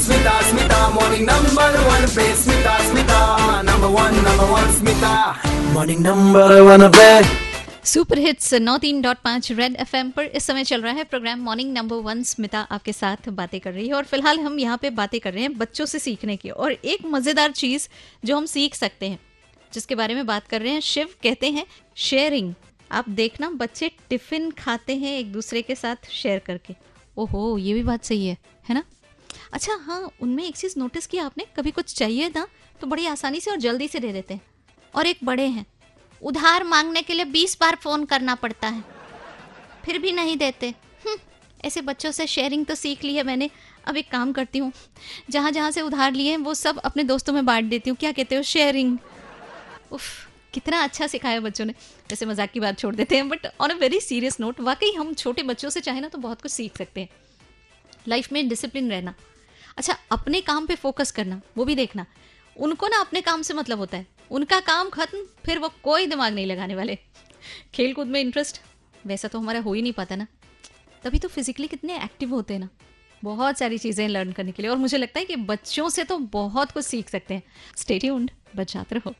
Morning number one पे Smita Smita number one number one Smita morning number one पे super hits नौ तीन dot पाँच red FM पर इस समय चल रहा है programme morning number one Smita आपके साथ बातें कर रही है। और फ़िलहाल हम यहाँ पे बातें कर रहे हैं बच्चों से सीखने की। और एक मज़ेदार चीज़ जो हम सीख सकते हैं, जिसके बारे में बात कर रहे हैं, शिव कहते हैं, शेयरिंग। आप देखना, बच्चे टिफ़िन खाते हैं एक दूसरे के साथ शेयर करके। ओहो, ये भी बात सही है है ना? अच्छा हाँ उनमें एक चीज़ नोटिस किया आपने कभी कुछ चाहिए ना तो बड़ी आसानी से और जल्दी से दे देते हैं। और एक बड़े हैं उधार मांगने के लिए बीस बार फ़ोन करना पड़ता है फिर भी नहीं देते। हम्म, ऐसे बच्चों से शेयरिंग तो सीख ली है मैंने अब एक काम करती हूँ जहाँ जहाँ से उधार लिए हैं वो सब अपने दोस्तों में बांट देती हूँ क्या कहते हो शेयरिंग उफ कितना अच्छा सिखाया बच्चों ने। वैसे मज़ाक की बात छोड़ देते हैं but on a very serious note वाकई हम छोटे बच्चों से चाहे ना तो बहुत कुछ सीख सकते हैं। लाइफ में डिसिप्लिन रहना। अच्छा अपने काम पे फोकस करना, वो भी देखना। उनको ना अपने काम से मतलब होता है। उनका काम खत्म, फिर वो कोई दिमाग नहीं लगाने वाले। खेल कूद में इंटरेस्ट वैसा तो हमारा हो ही नहीं पाता ना। तभी तो फिजिकली कितने एक्टिव होते हैं ना। बहुत सारी चीज़ें लर्न करने के लिए। और मुझे लगता है कि बच्चों से तो बहुत कुछ सीख सकते हैं। स्टेट्यून्ड बचाते रहो।